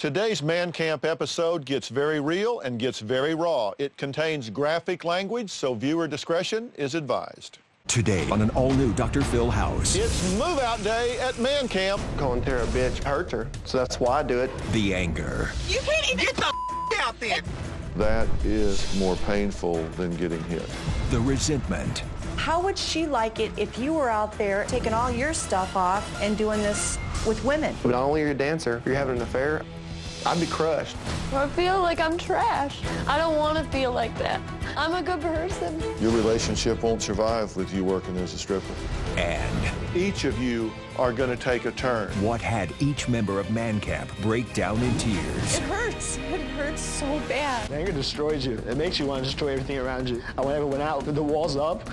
Today's Man Camp episode gets very real and gets very raw. It contains graphic language, so viewer discretion is advised. Today on an all-new Dr. Phil house. It's move-out day at Man Camp. Calling Tara a bitch hurts her, so that's why I do it. The anger. You can't even get the out there. That is more painful than getting hit. The resentment. How would she like it if you were out there taking all your stuff off and doing this with women? But not only are you're a dancer, you're having an affair, I'd be crushed. I feel like I'm trash. I don't want to feel like that. I'm a good person. Your relationship won't survive with you working as a stripper. And each of you are going to take a turn. What had each member of Man Camp break down in tears? It hurts. It hurts so bad. Anger destroys you. It makes you want to destroy everything around you. I want everyone out. The wall's up.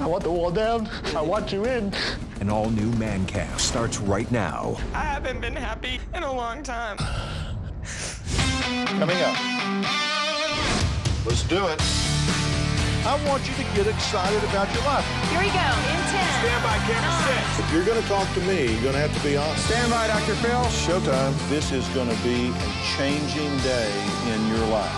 I want the wall down. I want you in. An all-new Man Camp starts right now. I haven't been happy in a long time. Coming up. Let's do it. I want you to get excited about your life. Here we go. In 10. Stand by camera six. If you're going to talk to me, you're going to have to be honest. Stand by, Dr. Phil. Showtime. This is going to be a changing day in your life.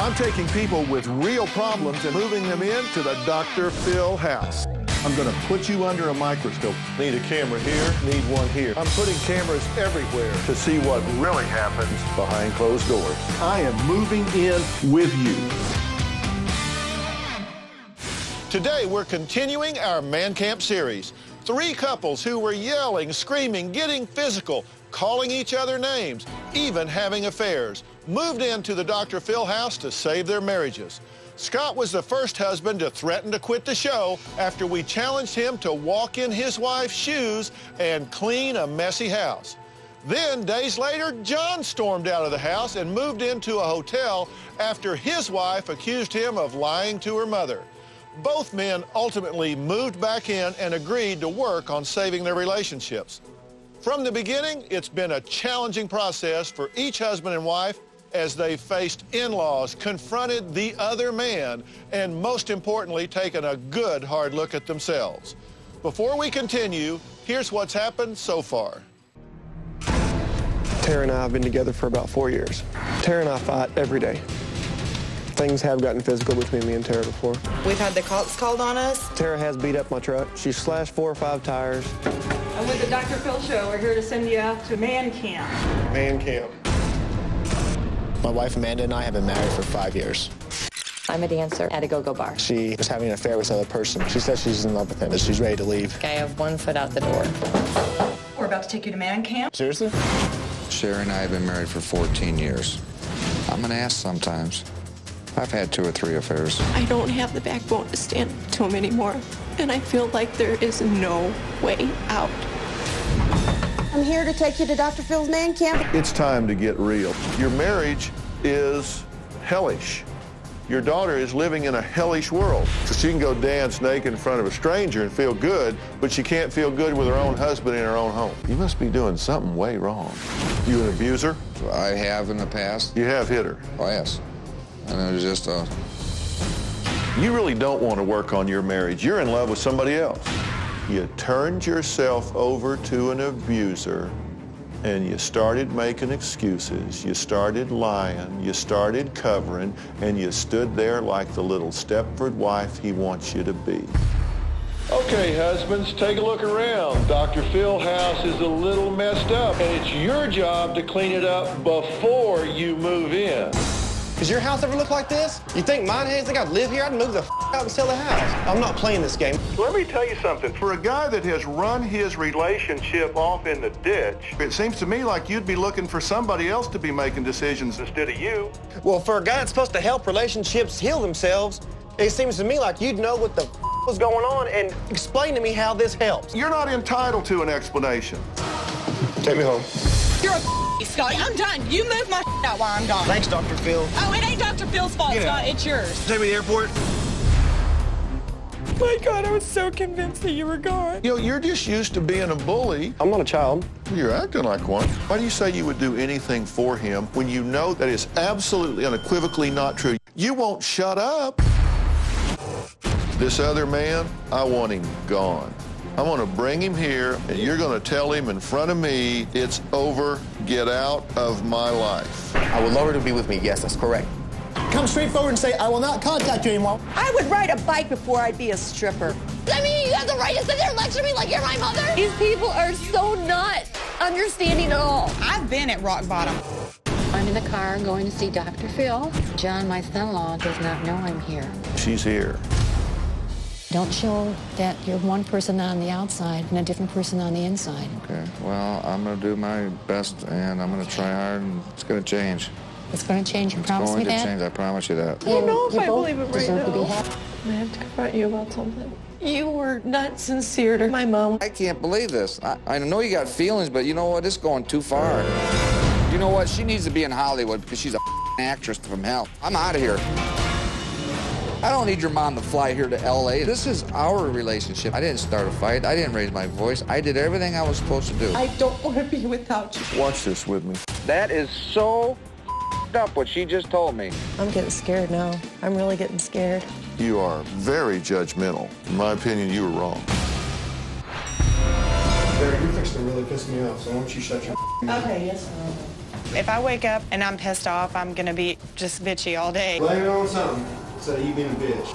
I'm taking people with real problems and moving them into the Dr. Phil house. I'm going to put you under a microscope. Need a camera here, need one here. I'm putting cameras everywhere to see what really happens behind closed doors. I am moving in with you. Today, we're continuing our Man Camp series. Three couples who were yelling, screaming, getting physical, calling each other names, even having affairs, moved into the Dr. Phil house to save their marriages. Scott was the first husband to threaten to quit the show after we challenged him to walk in his wife's shoes and clean a messy house. Then, days later, John stormed out of the house and moved into a hotel after his wife accused him of lying to her mother. Both men ultimately moved back in and agreed to work on saving their relationships. From the beginning, it's been a challenging process for each husband and wife as they faced in-laws, confronted the other man, and most importantly, taken a good hard look at themselves. Before we continue, here's what's happened so far. Tara and I have been together for about four years. Tara and I fight every day. Things have gotten physical between me and Tara before. We've had the cops called on us. Tara has beat up my truck. She slashed four or five tires. I'm with the Dr. Phil Show. We're here to send you out to man camp. Man camp. My wife Amanda and I have been married for five years. I'm a dancer at a go-go bar. She was having an affair with another person. She says she's in love with him, but she's ready to leave. I have one foot out the door. We're about to take you to man camp. Seriously? Sherry and I have been married for 14 years. I'm an ass sometimes. I've had two or three affairs. I don't have the backbone to stand to him anymore, and I feel like there is no way out. I'm here to take you to Dr. Phil's man camp. It's time to get real. Your marriage is hellish. Your daughter is living in a hellish world. So she can go dance naked in front of a stranger and feel good, but she can't feel good with her own husband in her own home. You must be doing something way wrong. You an abuser? I have in the past. You have hit her. Oh, yes. And it was just a. You really don't want to work on your marriage. You're in love with somebody else. You turned yourself over to an abuser and you started making excuses. You started lying. You started covering and you stood there like the little Stepford wife he wants you to be. Okay, husbands, take a look around. Dr. Phil house is a little messed up and it's your job to clean it up before you move in. Does your house ever look like this? You think mine has? Think I'd live here? I'd move the f- out and sell the house. I'm not playing this game. Let me tell you something. For a guy that has run his relationship off in the ditch, it seems to me like you'd be looking for somebody else to be making decisions instead of you. Well, for a guy that's supposed to help relationships heal themselves, it seems to me like you'd know what the f- was going on and explain to me how this helps. You're not entitled to an explanation. Take me home. You're a Scott. I'm done. You move my out while I'm gone. Thanks, Dr. Phil. Oh, it ain't Dr. Phil's fault, Get out. Scott. It's yours. Take me to the airport. My God, I was so convinced that you were gone. You know, you're just used to being a bully. I'm not a child. You're acting like one. Why do you say you would do anything for him when you know that is absolutely unequivocally not true? You won't shut up. This other man, I want him gone. I want to bring him here, and you're going to tell him in front of me, it's over, get out of my life. I would love her to be with me. Yes, that's correct. Come straight forward and say, I will not contact you anymore. I would ride a bike before I'd be a stripper. I mean, you have the right to sit there and lecture me like you're my mother? These people are so not understanding at all. I've been at rock bottom. I'm in the car going to see Dr. Phil. John, my son-in-law, does not know I'm here. She's here. Don't show that you're one person on the outside and a different person on the inside. Okay, well, I'm going to do my best, and I'm going to try hard, and it's going to change. It's going to change. You It's promise going me to that? change. I promise you that. I don't know if You I both believe it right deserve to be now. happy. I have to confront you about something. You were not sincere to my mom. I can't believe this. I, I know you got feelings, but you know what? It's going too far. You know what? She needs to be in Hollywood because she's a actress from hell. I'm out of here. I don't need your mom to fly here to L.A. This is our relationship. I didn't start a fight. I didn't raise my voice. I did everything I was supposed to do. I don't want to be without you. Watch this with me. That is so up what she just told me. I'm getting scared now. I'm really getting scared. You are very judgmental. In my opinion, you were wrong. Barry, you're fixing to really piss me off, so why don't you shut your Okay, yes, If I wake up and I'm pissed off, I'm going to be just bitchy all day. Blame it on something of you being a bitch.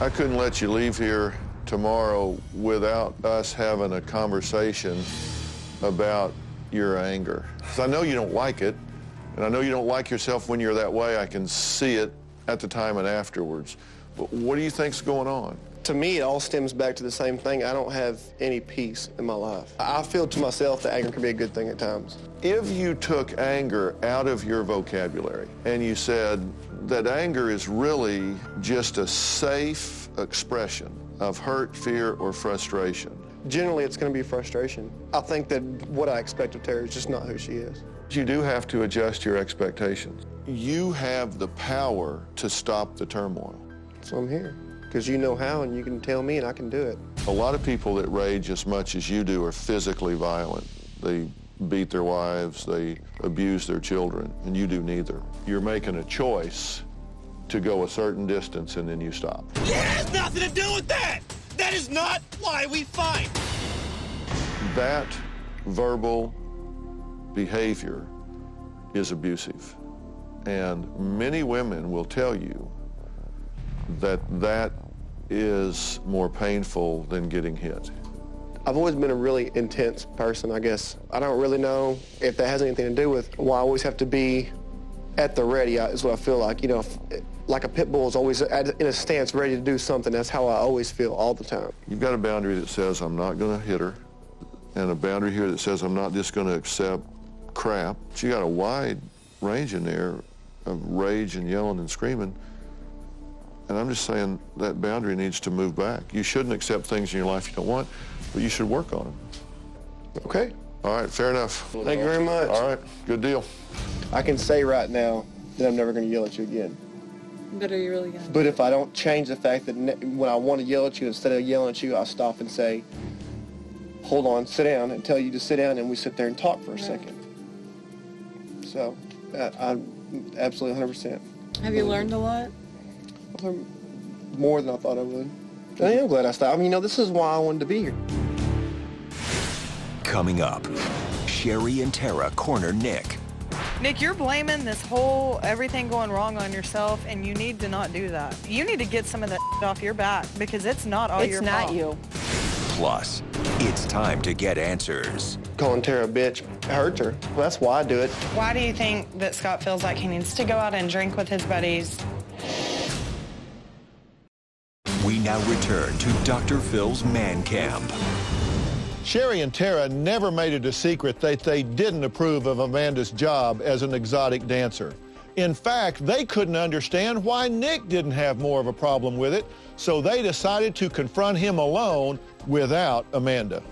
I- couldn't let you leave here tomorrow without us having a conversation about your anger. 'Cause I know you don't like it, and I know you don't like yourself when you're that way. I can see it at the time and afterwards. But what do you think's going on? To me, it all stems back to the same thing. I don't have any peace in my life. I feel to myself that anger can be a good thing at times. If you took anger out of your vocabulary and you said that anger is really just a safe expression of hurt, fear, or frustration, Generally, it's going to be frustration. I think that what I expect of Tara is just not who she is. you do have to adjust your expectations. You have the power to stop the turmoil. So I'm here. Because you know how and you can tell me and I can do it. A lot of people that rage as much as you do are physically violent. They beat their wives, they abuse their children, and you do neither. You're making a choice to go a certain distance and then you stop. It has nothing to do with that. That is not why we fight. That verbal behavior is abusive. And many women will tell you that that is more painful than getting hit. I've always been a really intense person, I guess. I don't really know if that has anything to do with why I always have to be at the ready, is what I feel like. You know, if- like a pit bull is always at- in a stance ready to do something. That's how I always feel all the time. You've got a boundary that says I'm not going to hit her, and a boundary here that says I'm not just going to accept crap. But you got a wide range in there of rage and yelling and screaming. And I'm just saying that boundary needs to move back. You shouldn't accept things in your life you don't want, but you should work on them. Okay. All right, fair enough. Thank you very much. All right, good deal. I can say right now that I'm never going to yell at you again. But are you really going to? But if I don't change the fact that ne- when I want to yell at you, instead of yelling at you, I stop and say, hold on, sit down, and tell you to sit down, and we sit there and talk for a second. So, uh, I'm absolutely 100%. Have you learned a lot? I've More than I thought I would. I am glad I stopped. I mean, you know, this is why I wanted to be here. Coming up, Sherry and Tara corner Nick. Nick, you're blaming this whole everything going wrong on yourself, and you need to not do that. You need to get some of that off your back because it's not all It's your not fault. you. Plus, it's time to get answers. Calling Tara a bitch hurts her. That's why I do it. Why do you think that Scott feels like he needs to go out and drink with his buddies? Now return to Dr. Phil's man camp. Sherry and Tara never made it a secret that they didn't approve of Amanda's job as an exotic dancer. In fact, they couldn't understand why Nick didn't have more of a problem with it. so they decided to confront him alone without Amanda.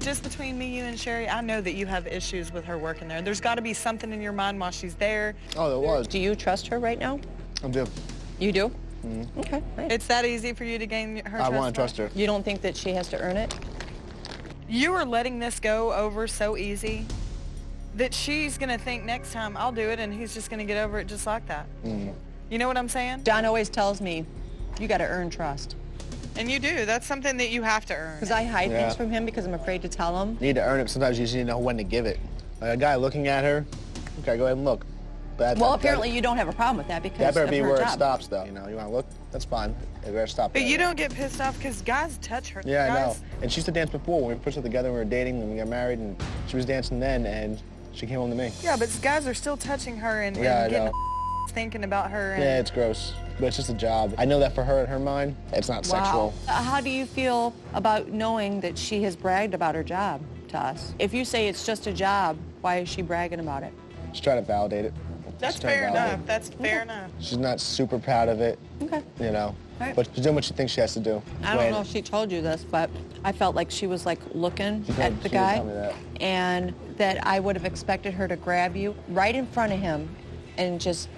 Just between me, you, and Sherry, I know that you have issues with her working there. There's got to be something in your mind while she's there. Oh, there was. Do you trust her right now? I do. You do? Mm-hmm. Okay. It's that easy for you to gain her trust? I want to trust her. You don't think that she has to earn it? You are letting this go over so easy that she's going to think next time, I'll do it, and he's just going to get over it just like that. Mm-hmm. You know what I'm saying? Don always tells me, you got to earn trust. And you do. That's something that you have to earn. Because I hide Yeah. things from him because I'm afraid to tell him. You need to earn it. Sometimes you just need to know when to give it. Like a guy looking at her, okay, go ahead and look. But Well, that- apparently you don't have a problem with that because That better of be her where it stops, though. You know, you want to look? That's fine. It better stop. But there. you don't get pissed off because guys touch her. Yeah, I know. And she used to dance before. When we put her together, when we were dating, when we got married, and she was dancing then, and she came home to me. Yeah, but guys are still touching her and, Yeah, and getting know. thinking about her. And, Yeah, it's gross, but it's just a job. I know that for her in her mind, it's not sexual. Uh, How do you feel about knowing that she has bragged about her job to us? If you say it's just a job, why is she bragging about it? She's trying to validate it. That's Just try to fair enough. it. That's fair enough. She's not super proud of it. Okay. You know. Right. But she's doing what she thinks she has to do. I don't When- know if she told you this, but I felt like she was like looking She told- at the she guy tell me that. and that I would have expected her to grab you right in front of him and just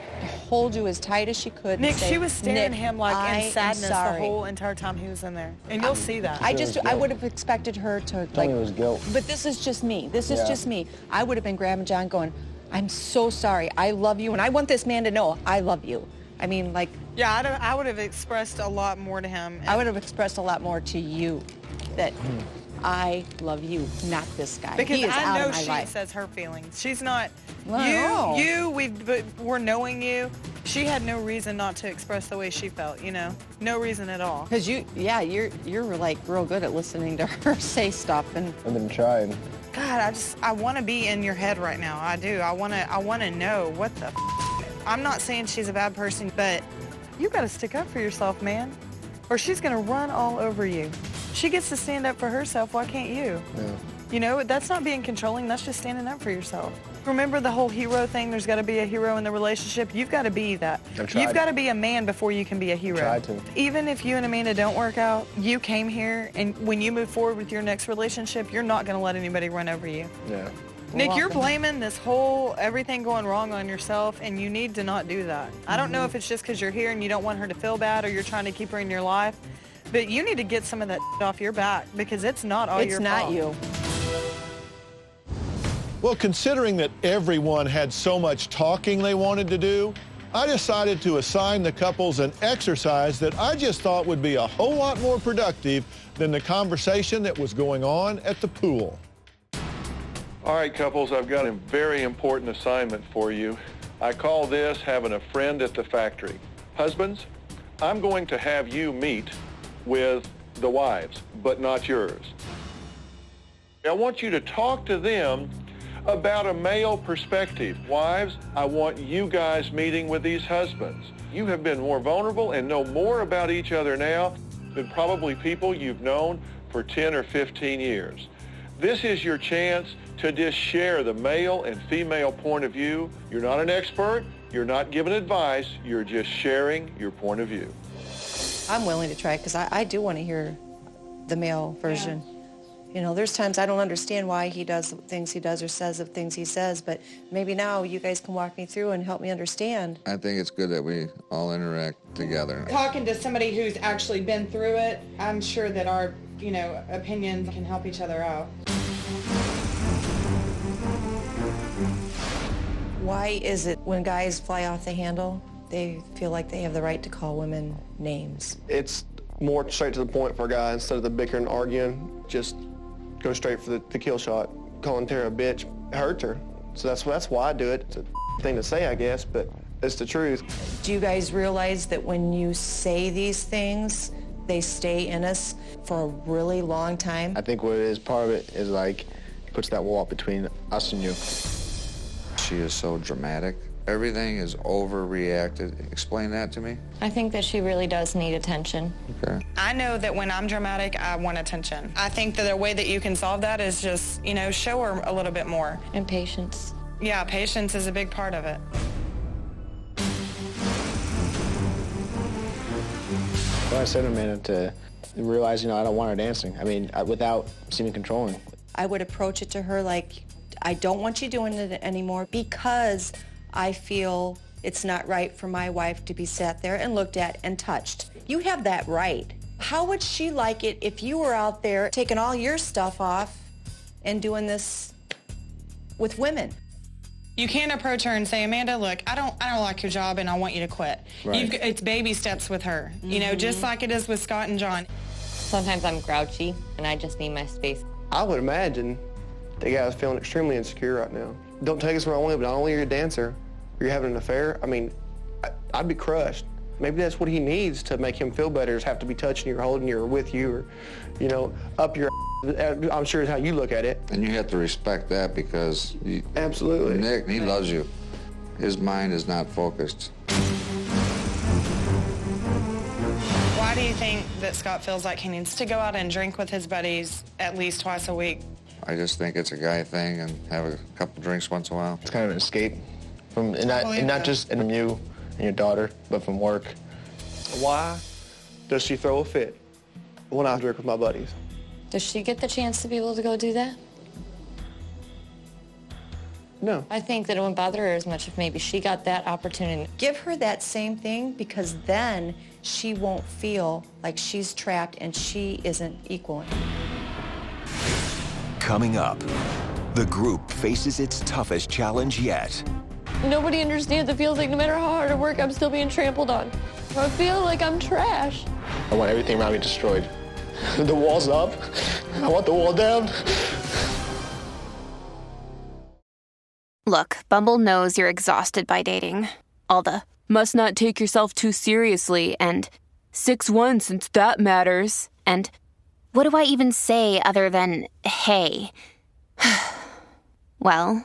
hold you as tight as she could. Nick, say, she was staring at "Nick, him like I in sadness the sorry." whole entire time he was in there. And you'll see that. I just, I would have expected her to Tell like. me it was guilt. But this is just me. This is Yeah. just me. I would have been grabbing John, going, "I'm so sorry. I love you, and I want this man to know I love you." I mean, like, yeah, I'd have, I would have expressed a lot more to him. I would have expressed a lot more to you that I love you, not this guy. Because he is I out know of my she life. says her feelings. She's not. Well, I know. you, you, we, but we're knowing you. She had no reason not to express the way she felt. You know, no reason at all. Because you, yeah, you're you're like real good at listening to her say stuff, and I've been trying. God, I just, I want to be in your head right now. I do. I want to, I want to know what the. F- I'm not saying she's a bad person, but you got to stick up for yourself, man, or she's gonna run all over you. She gets to stand up for herself. Why can't you? Yeah. You know, that's not being controlling. That's just standing up for yourself. Remember the whole hero thing? There's got to be a hero in the relationship. You've got to be that. I've tried. You've got to be a man before you can be a hero. Tried to. Even if you and Amanda don't work out, you came here, and when you move forward with your next relationship, you're not going to let anybody run over you. Yeah. Nick, you're blaming this whole everything going wrong on yourself, and you need to not do that. I don't know Mm-hmm. if it's just because you're here and you don't want her to feel bad, or you're trying to keep her in your life, but you need to get some of that off your back because it's not all it's your fault. It's not you. Well, considering that everyone had so much talking they wanted to do, I decided to assign the couples an exercise that I just thought would be a whole lot more productive than the conversation that was going on at the pool. All right, couples, I've got a very important assignment for you. I call this having a friend at the factory. Husbands, I'm going to have you meet with the wives, but not yours. I want you to talk to them about a male perspective. Wives, I want you guys meeting with these husbands. You have been more vulnerable and know more about each other now than probably people you've known for 10 or 15 years. This is your chance to just share the male and female point of view. You're not an expert. You're not giving advice. You're just sharing your point of view. I'm willing to try because I, I do want to hear the male version. You know, there's times I don't understand why he does the things he does or says the things he says, but maybe now you guys can walk me through and help me understand. I think it's good that we all interact together. Talking to somebody who's actually been through it, I'm sure that our, you know, opinions can help each other out. Why is it when guys fly off the handle, they feel like they have the right to call women names? It's more straight to the point for a guy instead of the bickering and arguing. Just go straight for the, the kill shot. Calling Tara a bitch hurts her. So that's that's why I do it. It's a thing to say, I guess, but it's the truth. Do you guys realize that when you say these things, they stay in us for a really long time? I think what it is, part of it is like, puts that wall between us and you. She is so dramatic. Everything is overreacted. Explain that to me. I think that she really does need attention. Okay. I know that when I'm dramatic, I want attention. I think that the way that you can solve that is just, you know, show her a little bit more. And patience. Yeah, patience is a big part of it. So I said to Amanda to realize, you know, I don't want her dancing. I mean, without seeming controlling. I would approach it to her like, I don't want you doing it anymore because I feel it's not right for my wife to be sat there and looked at and touched. You have that right. How would she like it if you were out there taking all your stuff off and doing this with women? You can't approach her and say, Amanda, look, I don't, I don't like your job, and I want you to quit. Right. You've, it's baby steps with her, you know, just mm-hmm. like it is with Scott and John. Sometimes I'm grouchy, and I just need my space. I would imagine the guy is feeling extremely insecure right now. Don't take us the wrong way, but not only are you a dancer, you're having an affair. I mean, I, I'd be crushed. Maybe that's what he needs to make him feel better is have to be touching you or holding you or with you or, you know, up your uh, I'm sure is how you look at it. And you have to respect that because you, Absolutely. Nick, he loves you. His mind is not focused. Why do you think that Scott feels like he needs to go out and drink with his buddies at least twice a week? I just think it's a guy thing and have a couple drinks once in a while. It's kind of an escape from, and not, and not just from you and your daughter, but from work. Why does she throw a fit when I drink with my buddies? Does she get the chance to be able to go do that? No. I think that it wouldn't bother her as much if maybe she got that opportunity. Give her that same thing because then she won't feel like she's trapped and she isn't equal. Coming up, the group faces its toughest challenge yet. Nobody understands. It feels like no matter how hard I work, I'm still being trampled on. I feel like I'm trash. I want everything around me destroyed. the wall's up. I want the wall down. Look, Bumble knows you're exhausted by dating. All the must not take yourself too seriously and 6 1 since that matters. And what do I even say other than hey? well,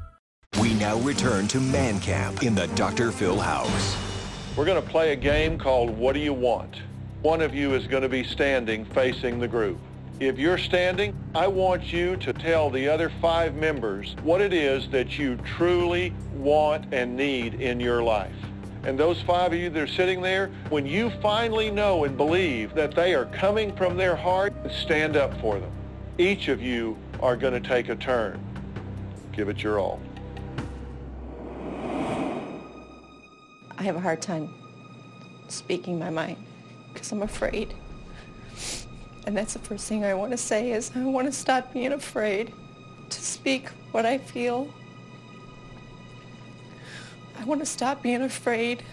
We now return to Man Camp in the Dr. Phil house. We're going to play a game called What Do You Want? One of you is going to be standing facing the group. If you're standing, I want you to tell the other five members what it is that you truly want and need in your life. And those five of you that are sitting there, when you finally know and believe that they are coming from their heart, stand up for them. Each of you are going to take a turn. Give it your all. I have a hard time speaking my mind because I'm afraid. And that's the first thing I want to say is I want to stop being afraid to speak what I feel. I want to stop being afraid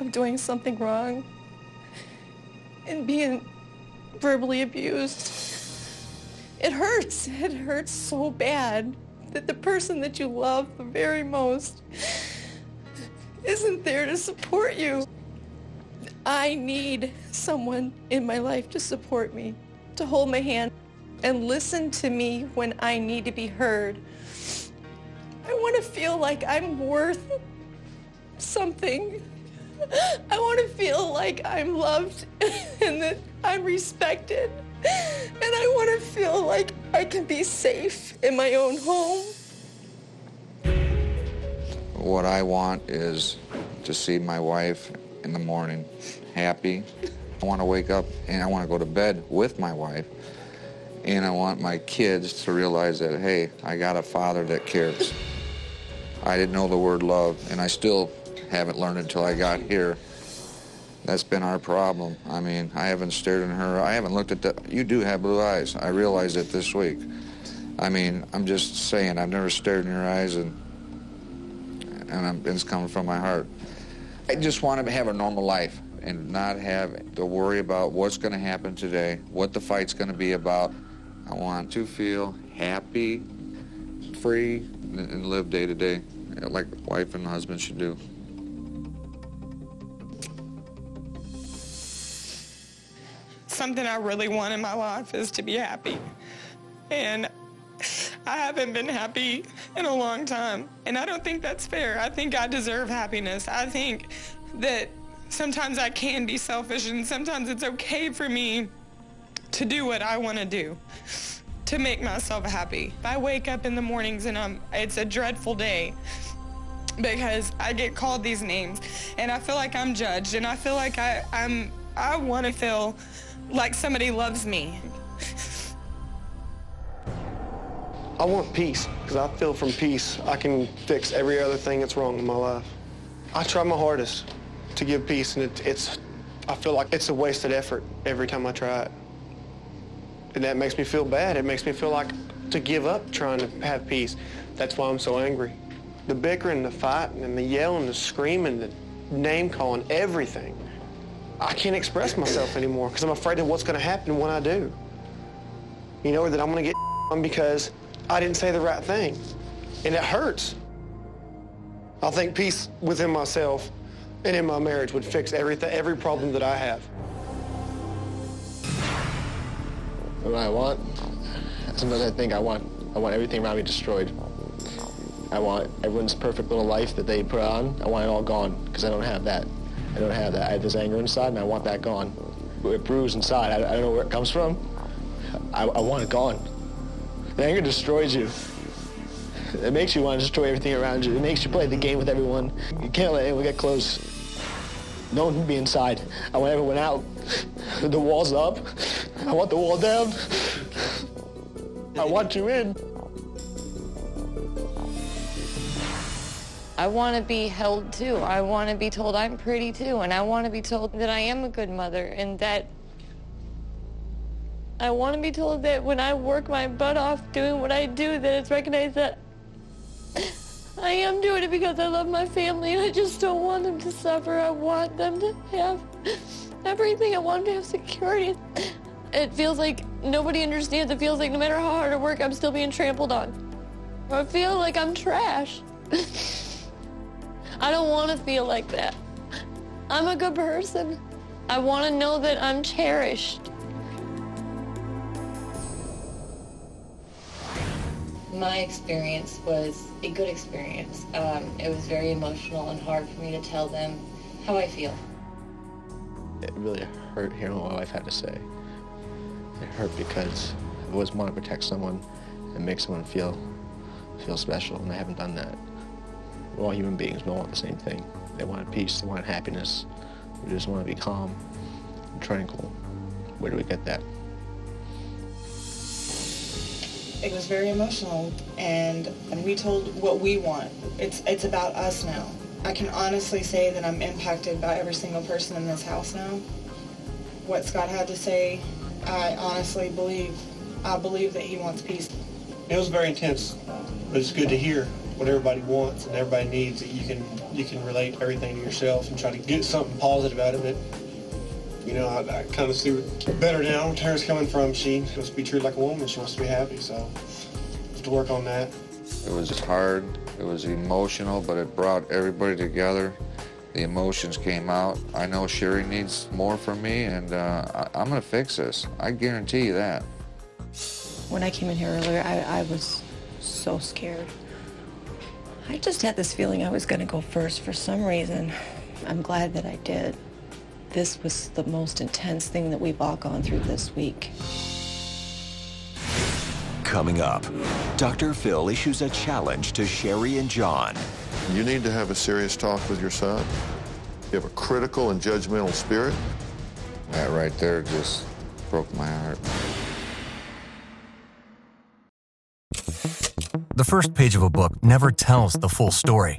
of doing something wrong and being verbally abused. It hurts. It hurts so bad that the person that you love the very most isn't there to support you. I need someone in my life to support me, to hold my hand and listen to me when I need to be heard. I want to feel like I'm worth something. I want to feel like I'm loved and that I'm respected. And I want to feel like I can be safe in my own home. What I want is to see my wife in the morning happy. I want to wake up and I want to go to bed with my wife. And I want my kids to realize that, hey, I got a father that cares. I didn't know the word love, and I still haven't learned until I got here. That's been our problem. I mean, I haven't stared in her. I haven't looked at the. You do have blue eyes. I realized it this week. I mean, I'm just saying, I've never stared in your eyes, and and I'm, it's coming from my heart. I just want to have a normal life. and not have to worry about what's going to happen today, what the fight's going to be about. I want to feel happy, free, and live day to day uh, like wife and husband should do. Something I really want in my life is to be happy. And I haven't been happy in a long time. And I don't think that's fair. I think I deserve happiness. I think that sometimes I can be selfish and sometimes it's okay for me to do what I want to do to make myself happy. If I wake up in the mornings and I'm, it's a dreadful day because I get called these names and I feel like I'm judged and I feel like I, I'm, I want to feel like somebody loves me. I want peace because I feel from peace I can fix every other thing that's wrong in my life. I try my hardest to give peace, and it, it's I feel like it's a wasted effort every time I try it, and that makes me feel bad. It makes me feel like to give up trying to have peace. That's why I'm so angry. The bickering, the fighting, and the yelling, the screaming, the name calling, everything. I can't express myself anymore because I'm afraid of what's going to happen when I do. You know, that I'm going to get because I didn't say the right thing. And it hurts. I think peace within myself and in my marriage would fix everything, every problem that I have. What I want, sometimes I think I want, I want everything around me destroyed. I want everyone's perfect little life that they put on, I want it all gone, because I don't have that. I don't have that. I have this anger inside, and I want that gone. It brews inside. I, I don't know where it comes from. I, I want it gone. Anger destroys you. It makes you want to destroy everything around you. It makes you play the game with everyone. You can't let anyone get close. No one can be inside. I want everyone out. The wall's up. I want the wall down. I want you in. I want to be held too. I want to be told I'm pretty too. And I want to be told that I am a good mother and that I want to be told that when I work my butt off doing what I do, that it's recognized that I am doing it because I love my family and I just don't want them to suffer. I want them to have everything. I want them to have security. It feels like nobody understands. It feels like no matter how hard I work, I'm still being trampled on. I feel like I'm trash. I don't want to feel like that. I'm a good person. I want to know that I'm cherished. My experience was a good experience. Um, it was very emotional and hard for me to tell them how I feel. It really hurt hearing what my wife had to say. It hurt because I always want to protect someone and make someone feel feel special, and I haven't done that. We're all human beings. We all want the same thing. They want peace. They want happiness. We just want to be calm and tranquil. Where do we get that? It was very emotional, and, and we told what we want. It's, it's about us now. I can honestly say that I'm impacted by every single person in this house now. What Scott had to say, I honestly believe, I believe that he wants peace. It was very intense, but it's good to hear what everybody wants and everybody needs that you can you can relate everything to yourself and try to get something positive out of it. You know, I, I kind of see better now where Tara's coming from. She wants to be treated like a woman. She wants to be happy. So, have to work on that. It was hard. It was emotional, but it brought everybody together. The emotions came out. I know Sherry needs more from me, and uh, I, I'm going to fix this. I guarantee you that. When I came in here earlier, I, I was so scared. I just had this feeling I was going to go first for some reason. I'm glad that I did. This was the most intense thing that we've all gone through this week. Coming up, Dr. Phil issues a challenge to Sherry and John. You need to have a serious talk with your son. You have a critical and judgmental spirit. That right there just broke my heart. The first page of a book never tells the full story.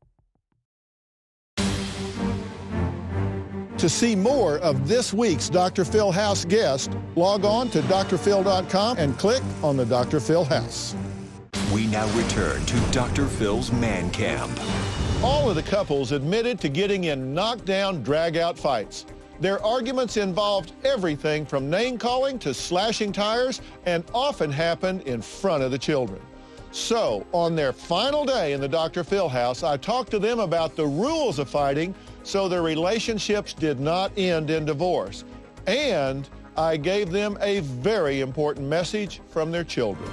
To see more of this week's Dr. Phil House guest, log on to drphil.com and click on the Dr. Phil House. We now return to Dr. Phil's Man Camp. All of the couples admitted to getting in knockdown, drag-out fights. Their arguments involved everything from name calling to slashing tires and often happened in front of the children. So, on their final day in the Dr. Phil house, I talked to them about the rules of fighting so their relationships did not end in divorce. And I gave them a very important message from their children.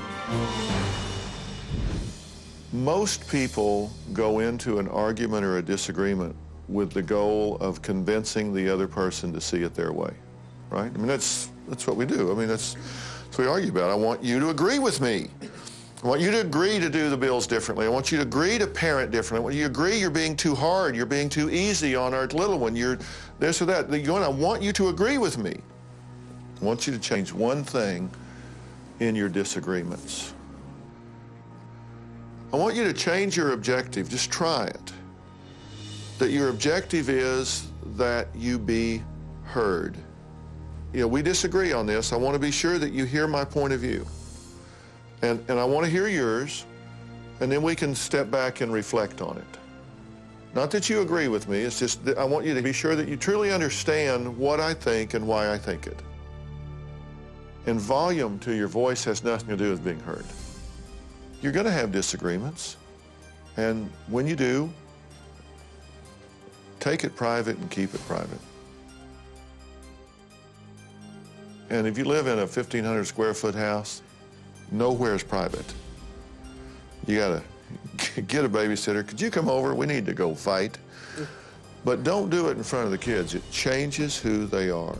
Most people go into an argument or a disagreement with the goal of convincing the other person to see it their way, right? I mean, that's, that's what we do. I mean, that's, that's what we argue about. I want you to agree with me. I want you to agree to do the bills differently. I want you to agree to parent differently. I want you to agree you're being too hard. You're being too easy on our little one. You're this or that. You're I want you to agree with me. I want you to change one thing in your disagreements. I want you to change your objective. Just try it. That your objective is that you be heard. You know, we disagree on this. I want to be sure that you hear my point of view. And, and I want to hear yours, and then we can step back and reflect on it. Not that you agree with me, it's just that I want you to be sure that you truly understand what I think and why I think it. And volume to your voice has nothing to do with being heard. You're going to have disagreements, and when you do, take it private and keep it private. And if you live in a 1,500 square foot house, nowhere is private. You got to get a babysitter. Could you come over? We need to go fight. But don't do it in front of the kids. It changes who they are.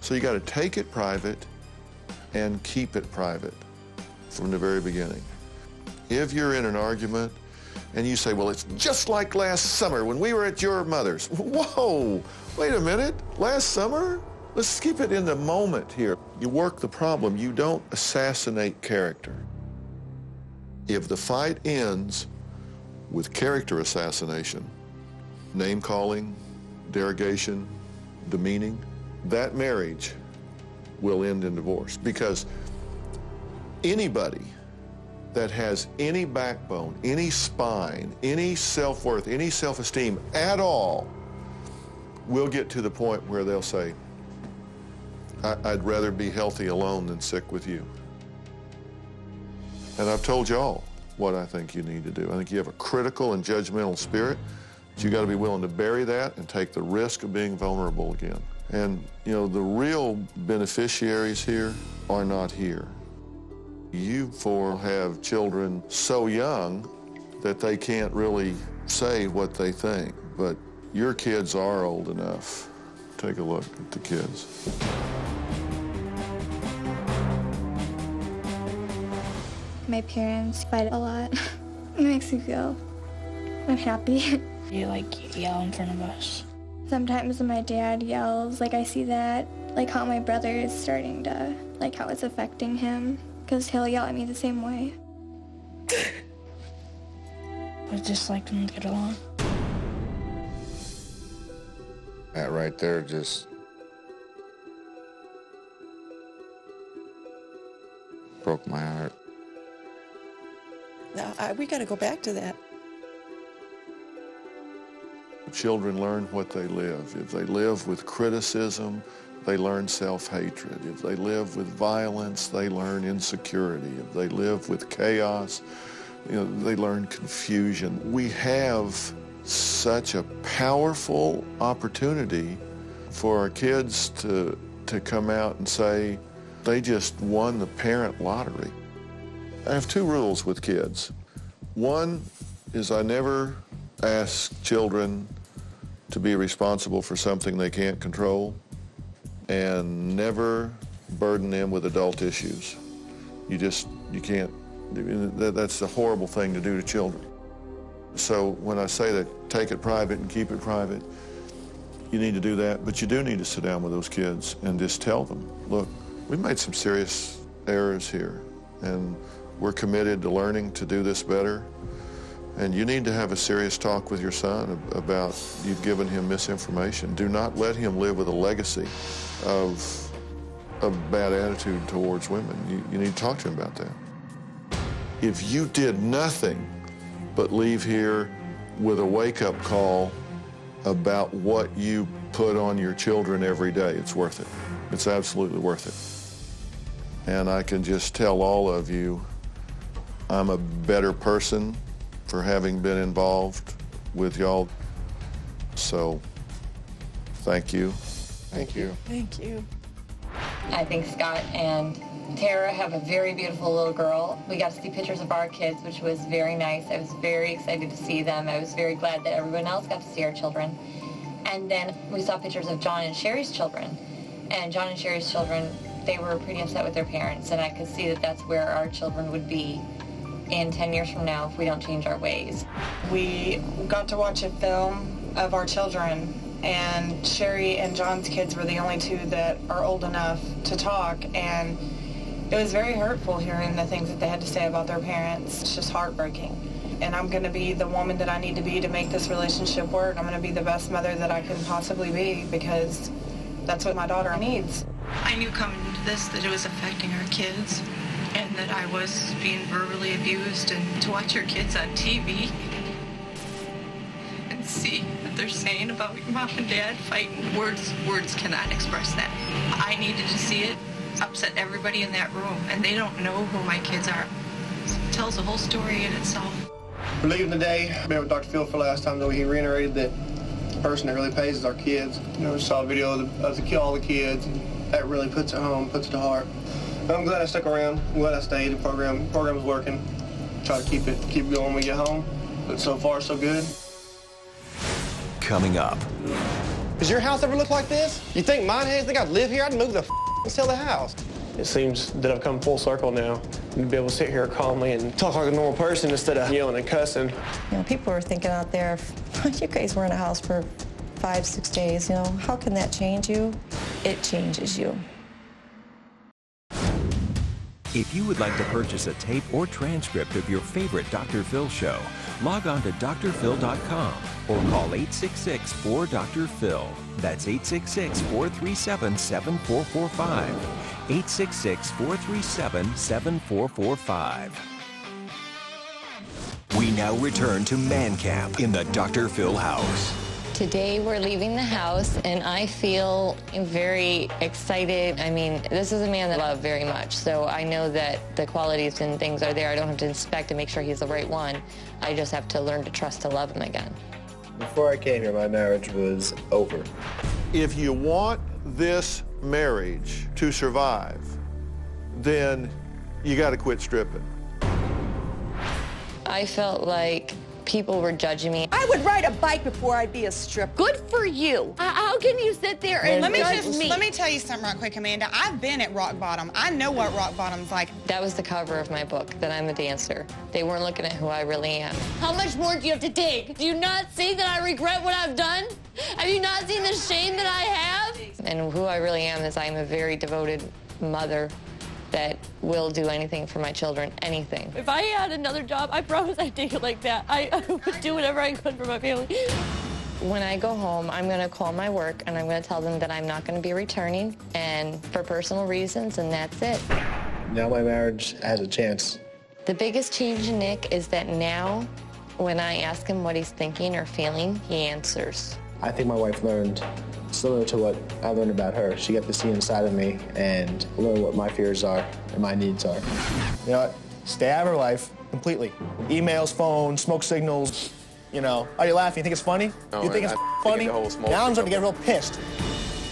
So you got to take it private and keep it private from the very beginning. If you're in an argument and you say, well, it's just like last summer when we were at your mother's. Whoa, wait a minute, last summer? Let's keep it in the moment here. You work the problem. You don't assassinate character. If the fight ends with character assassination, name calling, derogation, demeaning, that marriage will end in divorce because anybody that has any backbone, any spine, any self-worth, any self-esteem at all will get to the point where they'll say, I'd rather be healthy alone than sick with you. And I've told y'all what I think you need to do. I think you have a critical and judgmental spirit, but you got to be willing to bury that and take the risk of being vulnerable again. And, you know, the real beneficiaries here are not here. You four have children so young that they can't really say what they think, but your kids are old enough. Take a look at the kids. My parents fight a lot. it makes me feel unhappy. You like yell in front of us. Sometimes my dad yells, like I see that, like how my brother is starting to, like how it's affecting him, because he'll yell at me the same way. I just like them to get along. That right there just broke my heart. No, I, we got to go back to that. Children learn what they live. If they live with criticism, they learn self-hatred. If they live with violence, they learn insecurity. If they live with chaos, you know, they learn confusion. We have such a powerful opportunity for our kids to, to come out and say, they just won the parent lottery. I have two rules with kids. One is I never ask children to be responsible for something they can't control and never burden them with adult issues. You just, you can't, that's a horrible thing to do to children. So when I say that take it private and keep it private, you need to do that, but you do need to sit down with those kids and just tell them, look, we made some serious errors here, and we're committed to learning to do this better. And you need to have a serious talk with your son about you've given him misinformation. Do not let him live with a legacy of a bad attitude towards women. You, you need to talk to him about that. If you did nothing but leave here with a wake-up call about what you put on your children every day, it's worth it. It's absolutely worth it. And I can just tell all of you, I'm a better person for having been involved with y'all. So, thank you. Thank you. Thank you. I think Scott and Tara have a very beautiful little girl. We got to see pictures of our kids, which was very nice. I was very excited to see them. I was very glad that everyone else got to see our children. And then we saw pictures of John and Sherry's children. And John and Sherry's children, they were pretty upset with their parents. And I could see that that's where our children would be in 10 years from now if we don't change our ways. We got to watch a film of our children and Sherry and John's kids were the only two that are old enough to talk and it was very hurtful hearing the things that they had to say about their parents. It's just heartbreaking. And I'm going to be the woman that I need to be to make this relationship work. I'm going to be the best mother that I can possibly be because that's what my daughter needs. I knew coming into this that it was affecting our kids and that I was being verbally abused and to watch your kids on TV and see what they're saying about your mom and dad fighting. Words, words cannot express that. I needed to see it upset everybody in that room and they don't know who my kids are. It tells the whole story in itself. We're leaving today. I met with Dr. Phil for the last time, though. He reiterated that the person that really pays is our kids. You know, we saw a video of, the, of the, all the kids, and that really puts it home, puts it to heart. But I'm glad I stuck around. I'm glad I stayed. The program, the program is working. Try to keep it, keep going when we get home. But so far, so good. Coming up. Does your house ever look like this? You think mine has? Think I'd live here? I'd move the f and sell the house. It seems that I've come full circle now to be able to sit here calmly and talk like a normal person instead of yelling and cussing. You know, people are thinking out there, you guys were in a house for five, six days, you know, how can that change you? It changes you. If you would like to purchase a tape or transcript of your favorite Dr. Phil show, log on to drphil.com or call 866-4-DR-PHIL. That's 866-437-7445. 866-437-7445. We now return to Man Camp in the Dr. Phil house. Today we're leaving the house and I feel very excited. I mean, this is a man that I love very much, so I know that the qualities and things are there. I don't have to inspect and make sure he's the right one. I just have to learn to trust to love him again. Before I came here, my marriage was over. If you want this marriage to survive, then you got to quit stripping. I felt like people were judging me. I would ride a bike before I'd be a stripper. Good for you. How can you sit there and let me judge just me? let me tell you something real quick, Amanda. I've been at rock bottom. I know what rock bottom's like. That was the cover of my book, that I'm a dancer. They weren't looking at who I really am. How much more do you have to take? Do you not see that I regret what I've done? Have you not seen the shame that I have? And who I really am is I'm a very devoted mother that will do anything for my children, anything. If I had another job, I promise I'd take it like that. I, I would do whatever I could for my family. When I go home, I'm going to call my work and I'm going to tell them that I'm not going to be returning and for personal reasons, and that's it. Now my marriage has a chance. The biggest change in Nick is that now, when I ask him what he's thinking or feeling, he answers. I think my wife learned similar to what I learned about her. She got to see inside of me and learn what my fears are and my needs are. You know what? Stay out of her life completely. Emails, phone, smoke signals. You know, are you laughing? You think it's funny? No, you think man, it's I funny? think the whole now I'm is starting to get real pissed.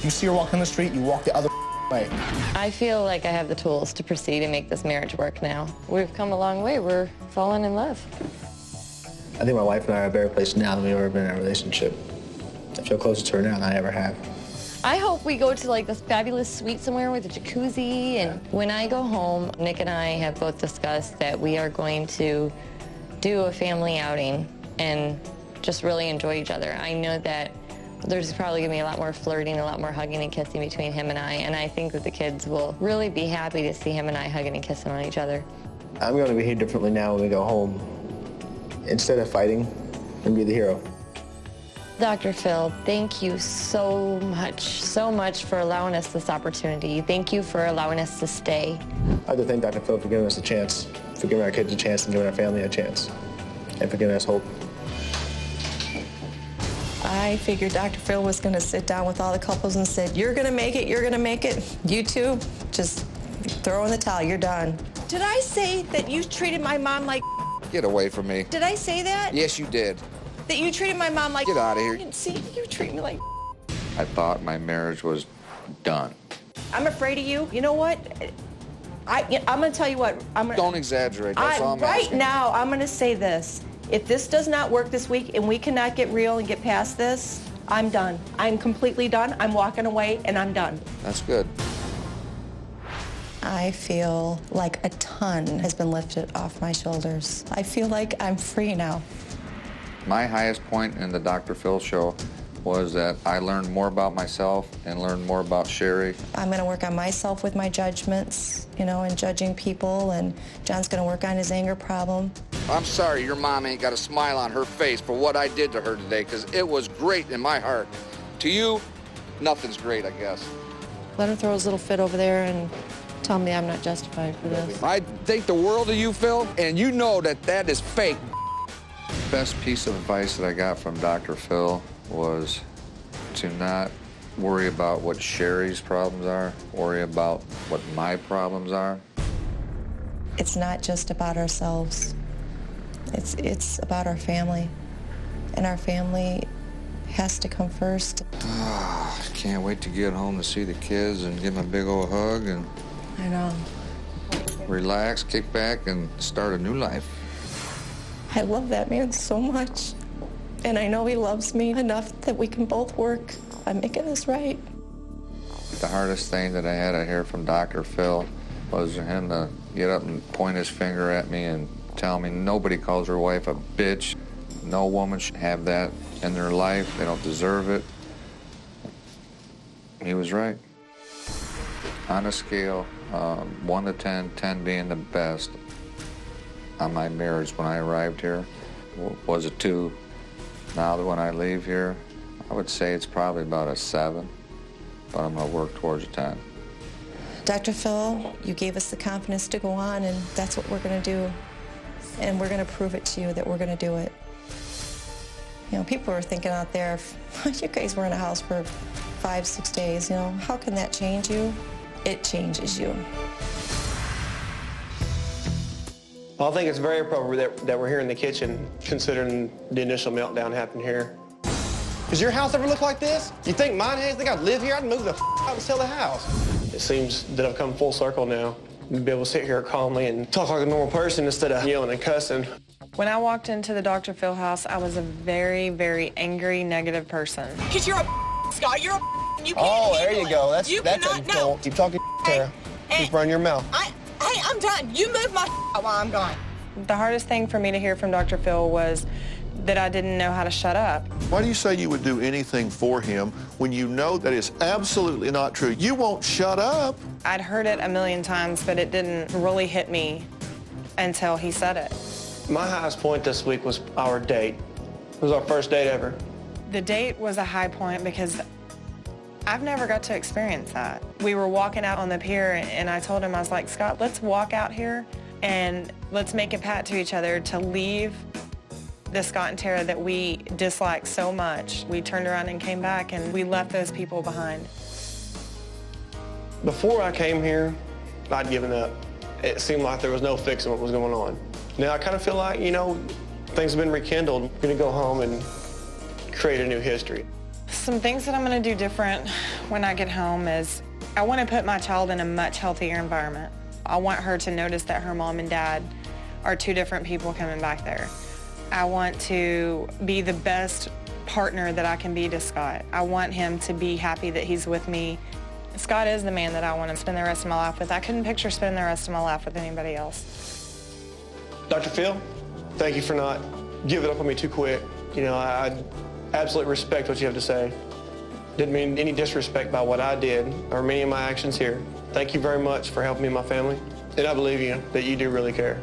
You see her walking on the street, you walk the other way. I feel like I have the tools to proceed and make this marriage work now. We've come a long way. We're falling in love. I think my wife and I are a better place now than we've ever been in a relationship. I feel closer to her now than I ever have. I hope we go to like this fabulous suite somewhere with a jacuzzi. And when I go home, Nick and I have both discussed that we are going to do a family outing and just really enjoy each other. I know that There's probably going to be a lot more flirting, a lot more hugging and kissing between him and I, and I think that the kids will really be happy to see him and I hugging and kissing on each other. I'm going to behave differently now when we go home. Instead of fighting, and be the hero. Dr. Phil, thank you so much, so much for allowing us this opportunity. Thank you for allowing us to stay. I'd like to thank Dr. Phil for giving us a chance, for giving our kids a chance and giving our family a chance, and for giving us hope. I figured Dr. Phil was going to sit down with all the couples and said, you're going to make it, you're going to make it. You two, just throw in the towel, you're done. Did I say that you treated my mom like Get away from me. Did I say that? Yes, you did. That you treated my mom like Get out of here. See, you treat me like I thought my marriage was done. I'm afraid of you. You know what? I, I'm going to tell you what. I'm gonna, Don't exaggerate. That's I, all I'm right asking. now, I'm going to say this. If this does not work this week and we cannot get real and get past this, I'm done. I'm completely done. I'm walking away and I'm done. That's good. I feel like a ton has been lifted off my shoulders. I feel like I'm free now. My highest point in the Dr. Phil show was that I learned more about myself and learned more about Sherry. I'm going to work on myself with my judgments, you know, and judging people, and John's going to work on his anger problem. I'm sorry your mom ain't got a smile on her face for what I did to her today, because it was great in my heart. To you, nothing's great, I guess. Let her throw his little fit over there and tell me I'm not justified for this. I think the world of you, Phil, and you know that that is fake. Best piece of advice that I got from Dr. Phil was to not worry about what Sherry's problems are, worry about what my problems are. It's not just about ourselves. It's it's about our family. And our family has to come first. Ah, can't wait to get home to see the kids and give them a big old hug and I know. relax, kick back, and start a new life. I love that man so much. And I know he loves me enough that we can both work on making this right. The hardest thing that I had to hear from Dr. Phil was him to get up and point his finger at me and tell me nobody calls her wife a bitch. No woman should have that in their life. They don't deserve it. He was right. On a scale, um, 1 to 10, 10 being the best, on my marriage when I arrived here was a 2. Now that when I leave here, I would say it's probably about a 7 but I'm going to work towards a 10. Dr. Phil, you gave us the confidence to go on, and that's what we're going to do. And we're going to prove it to you that we're going to do it. You know, people are thinking out there, you guys were in a house for five, six days, you know, how can that change you? It changes you. Well, I think it's very appropriate that, that we're here in the kitchen, considering the initial meltdown happened here. Does your house ever look like this? You think mine has? Think I'd live here? I'd move the f- out and sell the house. It seems that I've come full circle now. Be able to sit here calmly and talk like a normal person instead of yelling and cussing. When I walked into the Dr. Phil house, I was a very, very angry, negative person. Because you're a Scott, you're a you can't Oh, there you it. go. That's you that's cannot, a, no. Keep talking, Tara. Keep running your mouth. I, hey, I'm done. You move my while I'm gone. The hardest thing for me to hear from Dr. Phil was that I didn't know how to shut up. Why do you say you would do anything for him when you know that it's absolutely not true? You won't shut up. I'd heard it a million times, but it didn't really hit me until he said it. My highest point this week was our date. It was our first date ever. The date was a high point because I've never got to experience that. We were walking out on the pier and I told him, I was like, Scott, let's walk out here and let's make a pact to each other to leave the Scott and Tara that we dislike so much. We turned around and came back and we left those people behind. Before I came here, I'd given up. It seemed like there was no fixing what was going on. Now I kind of feel like, you know, things have been rekindled. I'm going to go home and create a new history. Some things that I'm going to do different when I get home is I want to put my child in a much healthier environment. I want her to notice that her mom and dad are two different people coming back there. I want to be the best partner that I can be to Scott. I want him to be happy that he's with me. Scott is the man that I want to spend the rest of my life with. I couldn't picture spending the rest of my life with anybody else. Dr. Phil, thank you for not giving up on me too quick. You know, I, absolutely respect what you have to say. Didn't mean any disrespect by what I did or many of my actions here. Thank you very much for helping me and my family. And I believe you that you do really care.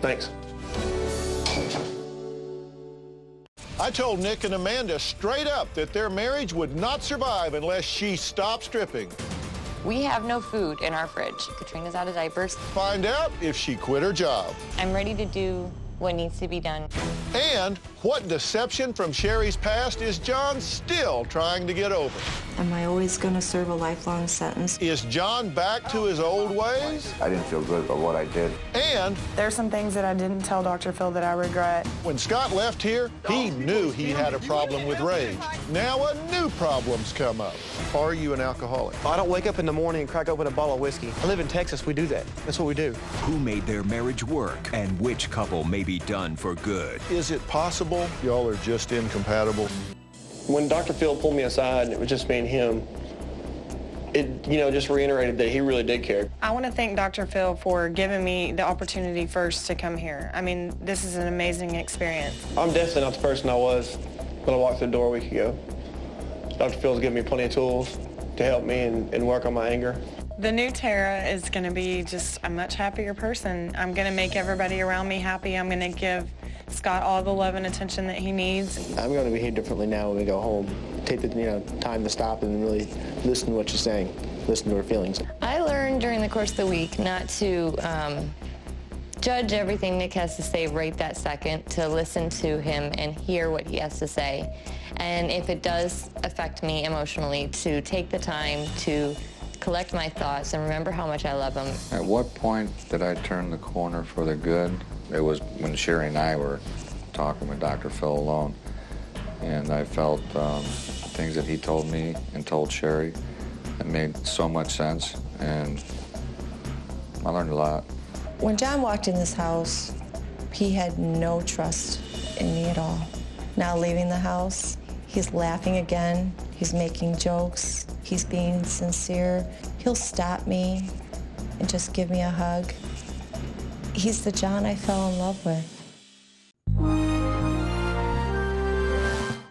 Thanks. I told Nick and Amanda straight up that their marriage would not survive unless she stopped stripping. We have no food in our fridge. Katrina's out of diapers. Find out if she quit her job. I'm ready to do what needs to be done. And what deception from Sherry's past is John still trying to get over? Am I always going to serve a lifelong sentence? Is John back to his old ways? I didn't feel good about what I did. And There's some things that I didn't tell Dr. Phil that I regret. when Scott left here, he knew he had a problem with rage. Now a new problem's come up. Are you an alcoholic? I don't wake up in the morning and crack open a bottle of whiskey. I live in Texas. We do that. That's what we do. Who made their marriage work and which couple may be done for good? Is it possible y'all are just incompatible? When Dr. Phil pulled me aside it was just me and him, it, you know, just reiterated that he really did care. I want to thank Dr. Phil for giving me the opportunity first to come here. I mean, this is an amazing experience. I'm definitely not the person I was when I walked through the door a week ago. Dr. Phil's given me plenty of tools to help me and, and work on my anger. The new Tara is going to be just a much happier person. I'm going to make everybody around me happy. I'm going to give Scott all the love and attention that he needs. I'm going to behave differently now when we go home. Take the you know time to stop and really listen to what she's saying, listen to her feelings. I learned during the course of the week not to um, judge everything Nick has to say right that second, to listen to him and hear what he has to say. And if it does affect me emotionally, to take the time to collect my thoughts and remember how much I love him. At what point did I turn the corner for the good? It was when Sherry and I were talking with Dr. Phil alone. And I felt um, things that he told me and told Sherry that made so much sense. And I learned a lot. When John walked in this house, he had no trust in me at all. Now leaving the house, he's laughing again. He's making jokes. He's being sincere. He'll stop me and just give me a hug. He's the John I fell in love with.